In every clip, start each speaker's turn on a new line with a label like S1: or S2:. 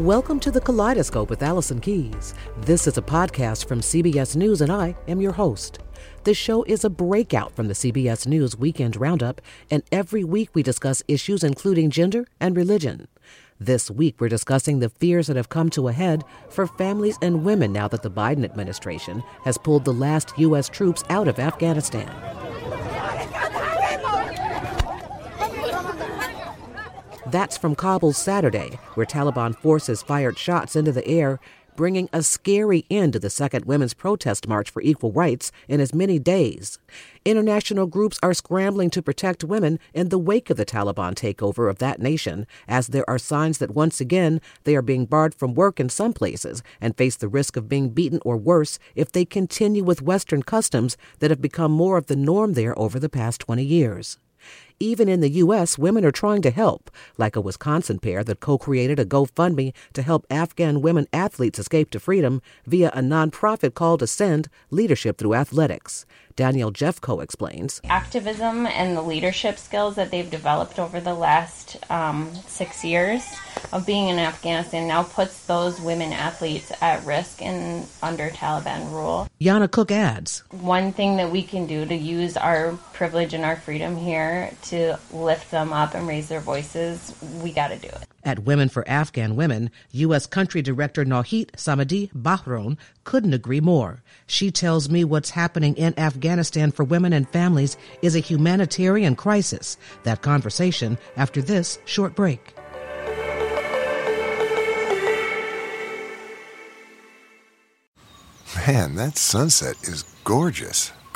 S1: Welcome to the Kaleidoscope with Allison Keyes. This is a podcast from CBS News, and I am your host. This show is a breakout from the CBS News Weekend Roundup, and every week we discuss issues including gender and religion. This week, we're discussing the fears that have come to a head for families and women now that the Biden administration has pulled the last U.S. troops out of Afghanistan. That's from Kabul Saturday, where Taliban forces fired shots into the air, bringing a scary end to the second women's protest march for equal rights in as many days. International groups are scrambling to protect women in the wake of the Taliban takeover of that nation, as there are signs that once again they are being barred from work in some places and face the risk of being beaten or worse if they continue with Western customs that have become more of the norm there over the past 20 years. Even in the U.S., women are trying to help, like a Wisconsin pair that co created a GoFundMe to help Afghan women athletes escape to freedom via a nonprofit called Ascend Leadership Through Athletics. Danielle Jeffco explains.
S2: Activism and the leadership skills that they've developed over the last um, six years of being in Afghanistan now puts those women athletes at risk in under Taliban rule.
S1: Yana Cook adds
S2: One thing that we can do to use our privilege and our freedom here to lift them up and raise their voices, we got to do it.
S1: At Women for Afghan Women, U.S. Country Director Naheed Samadi Bahram couldn't agree more. She tells me what's happening in Afghanistan for women and families is a humanitarian crisis. That conversation after this short break.
S3: Man, that sunset is gorgeous.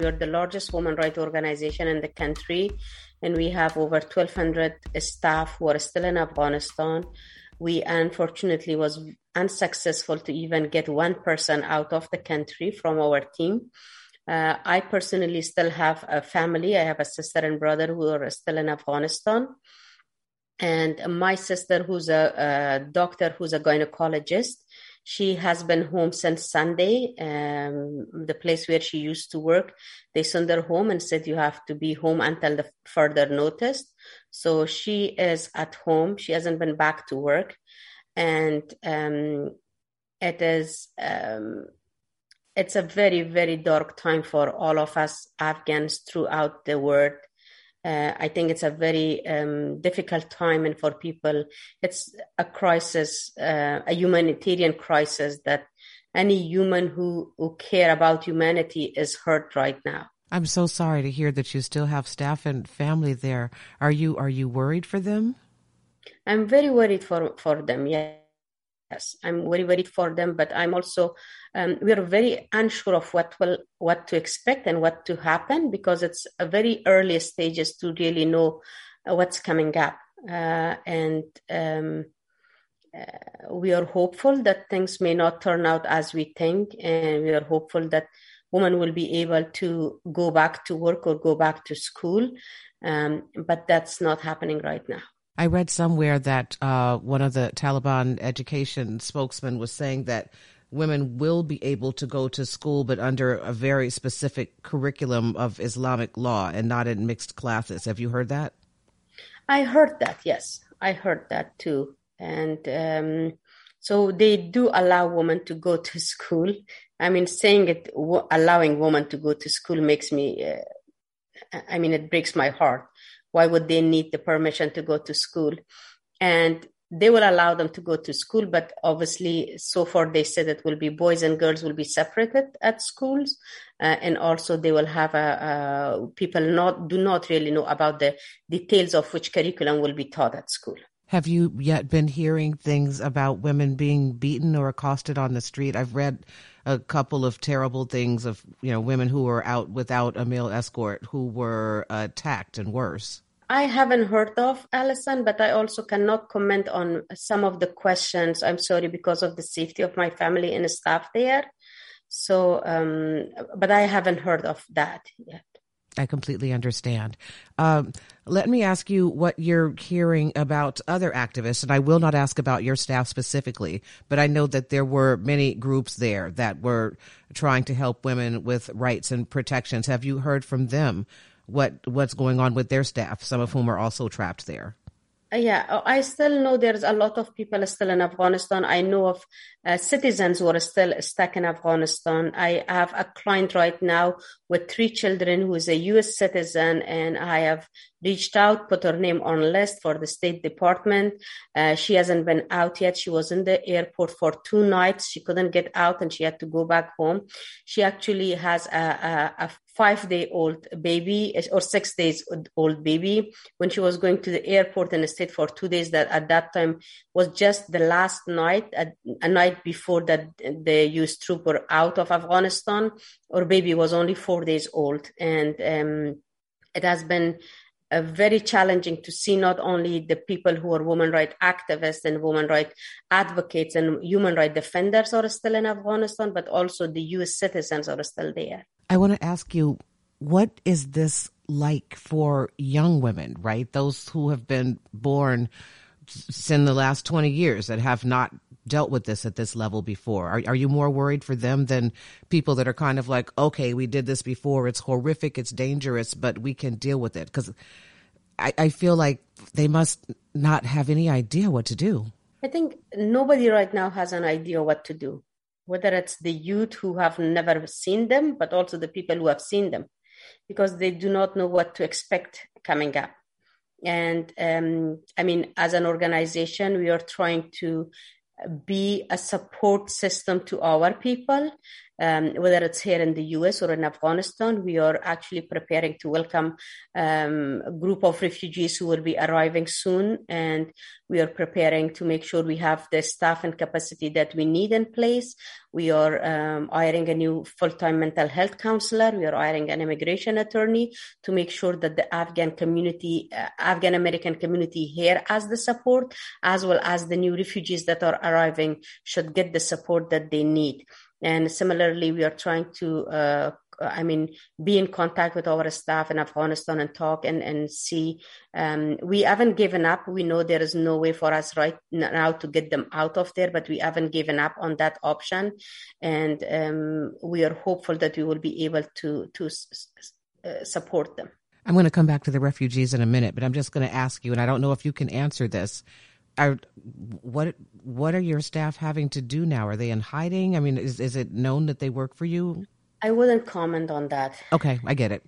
S4: We are the largest women rights organization in the country, and we have over 1,200 staff who are still in Afghanistan. We unfortunately was unsuccessful to even get one person out of the country from our team. Uh, I personally still have a family. I have a sister and brother who are still in Afghanistan. And my sister, who's a, a doctor, who's a gynecologist, she has been home since Sunday. Um, the place where she used to work, they sent her home and said you have to be home until the further notice. So she is at home. She hasn't been back to work, and um, it is um, it's a very very dark time for all of us Afghans throughout the world uh, I think it's a very um, difficult time, and for people, it's a crisis, uh, a humanitarian crisis that any human who who care about humanity is hurt right now.
S1: I'm so sorry to hear that you still have staff and family there. Are you are you worried for them?
S4: I'm very worried for for them. Yeah yes i'm very worried for them but i'm also um, we are very unsure of what will what to expect and what to happen because it's a very early stages to really know uh, what's coming up. Uh, and um, uh, we are hopeful that things may not turn out as we think and we are hopeful that women will be able to go back to work or go back to school. Um, but that's not happening right now
S1: I read somewhere that uh, one of the Taliban education spokesmen was saying that women will be able to go to school, but under a very specific curriculum of Islamic law and not in mixed classes. Have you heard that?
S4: I heard that, yes. I heard that too. And um, so they do allow women to go to school. I mean, saying it, allowing women to go to school makes me, uh, I mean, it breaks my heart why would they need the permission to go to school? And they will allow them to go to school, but obviously, so far they said it will be boys and girls will be separated at schools, uh, and also they will have a, a, people not do not really know about the details of which curriculum will be taught at school.
S1: Have you yet been hearing things about women being beaten or accosted on the street? I've read a couple of terrible things of you know women who were out without a male escort who were attacked and worse.
S4: I haven't heard of Allison, but I also cannot comment on some of the questions. I'm sorry because of the safety of my family and staff there. So, um, but I haven't heard of that yet.
S1: I completely understand. Um, let me ask you what you're hearing about other activists, and I will not ask about your staff specifically, but I know that there were many groups there that were trying to help women with rights and protections. Have you heard from them what what's going on with their staff, some of whom are also trapped there.
S4: Yeah, uh, I still know there's a lot of people still in Afghanistan. I know of uh, citizens who are still stuck in Afghanistan. I have a client right now with three children who is a U.S. citizen, and I have reached out, put her name on list for the State Department. Uh, she hasn't been out yet. She was in the airport for two nights. She couldn't get out, and she had to go back home. She actually has a, a, a five day old baby or six days old baby when she was going to the airport and stayed for two days that at that time was just the last night a, a night before that the us troop were out of afghanistan her baby was only four days old and um, it has been uh, very challenging to see not only the people who are women rights activists and women rights advocates and human rights defenders are still in Afghanistan, but also the U.S. citizens are still there.
S1: I want to ask you, what is this like for young women, right? Those who have been born in the last 20 years that have not dealt with this at this level before. Are, are you more worried for them than people that are kind of like, okay, we did this before. It's horrific. It's dangerous, but we can deal with it. Cause I, I feel like they must not have any idea what to do.
S4: I think nobody right now has an idea what to do whether it's the youth who have never seen them, but also the people who have seen them, because they do not know what to expect coming up. And um, I mean, as an organization, we are trying to be a support system to our people um, whether it's here in the US or in Afghanistan. We are actually preparing to welcome um, a group of refugees who will be arriving soon. And we are preparing to make sure we have the staff and capacity that we need in place. We are um, hiring a new full-time mental health counselor. We are hiring an immigration attorney to make sure that the Afghan community, uh, Afghan American community here has the support, as well as the new refugees that are arriving should get the support that they need. And similarly, we are trying to, uh, I mean, be in contact with our staff in Afghanistan and talk and, and see. Um, we haven't given up. We know there is no way for us right now to get them out of there, but we haven't given up on that option. And um, we are hopeful that we will be able to, to uh, support them.
S1: I'm going to come back to the refugees in a minute, but I'm just going to ask you, and I don't know if you can answer this are what what are your staff having to do now? Are they in hiding? I mean, is is it known that they work for you?
S4: I wouldn't comment on that.
S1: Okay, I get it.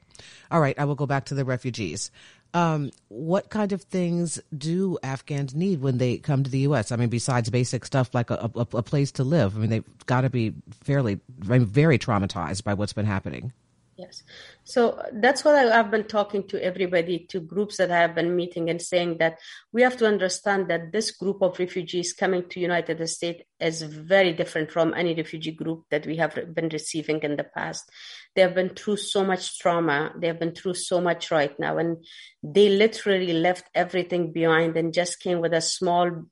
S1: All right, I will go back to the refugees. Um, what kind of things do Afghans need when they come to the U.S.? I mean, besides basic stuff like a, a, a place to live. I mean, they've got to be fairly, very traumatized by what's been happening.
S4: Yes. So that's what I, have been talking to everybody, to groups that I have been meeting and saying that we have to understand that this group of refugees coming to United States is very different from any refugee group that we have been receiving in the past. They have been through so much trauma. They have been through so much right now. And they literally left everything behind and just came with a small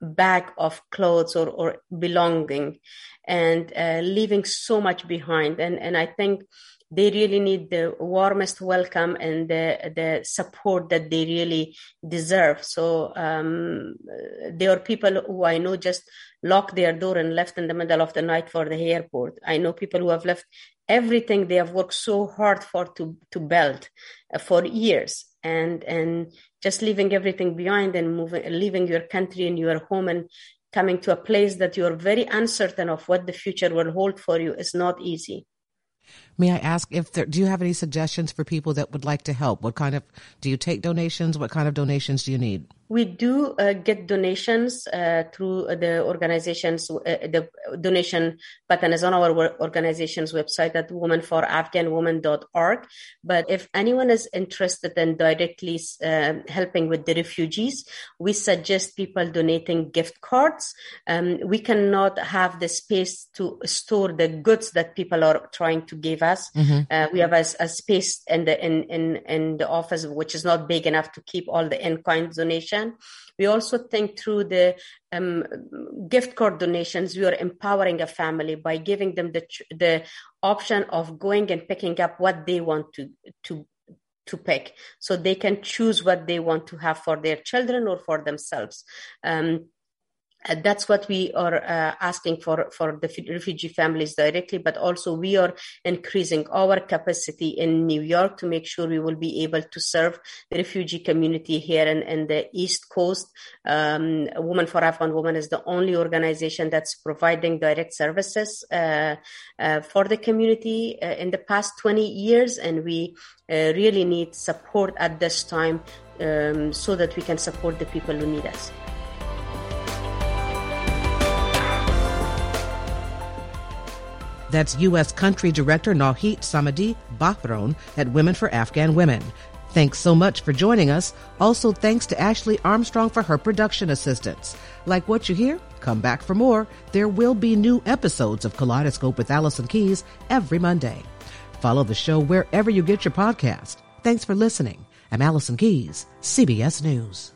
S4: bag of clothes or, or belonging and uh, leaving so much behind. And, and I think they really need the warmest welcome and the, the support that they really deserve. So um, there are people who I know just locked their door and left in the middle of the night for the airport. I know people who have left everything they have worked so hard for to, to build uh, for years and and just leaving everything behind and moving leaving your country and your home and coming to a place that you're very uncertain of what the future will hold for you is not easy.
S1: May I ask if there, do you have any suggestions for people that would like to help? What kind of do you take donations? What kind of donations do you need?
S4: We do uh, get donations uh, through the organization's uh, the donation button is on our organization's website at womenforafghanwomen.org. But if anyone is interested in directly uh, helping with the refugees, we suggest people donating gift cards. Um, we cannot have the space to store the goods that people are trying to give us. Mm-hmm. Uh, we have a, a, space in the in, in in the office which is not big enough to keep all the in kind donation. We also think through the um, gift card donations, we are empowering a family by giving them the the option of going and picking up what they want to to to pick so they can choose what they want to have for their children or for themselves um, uh, that's what we are uh, asking for for the refugee families directly but also we are increasing our capacity in new york to make sure we will be able to serve the refugee community here in, in the east coast um, women for afghan women is the only organization that's providing direct services uh, uh for the community uh, in the past 20 years and we uh, really need support at this time um, so that we can support the people who need us.
S1: That's U.S. Country Director Naheed Samadi Bahram at Women for Afghan Women. Thanks so much for joining us. Also, thanks to Ashley Armstrong for her production assistance. Like what you hear? Come back for more. There will be new episodes of Kaleidoscope with Allison Keyes every Monday. Follow the show wherever you get your podcast. Thanks for listening. I'm Allison Keyes, CBS News.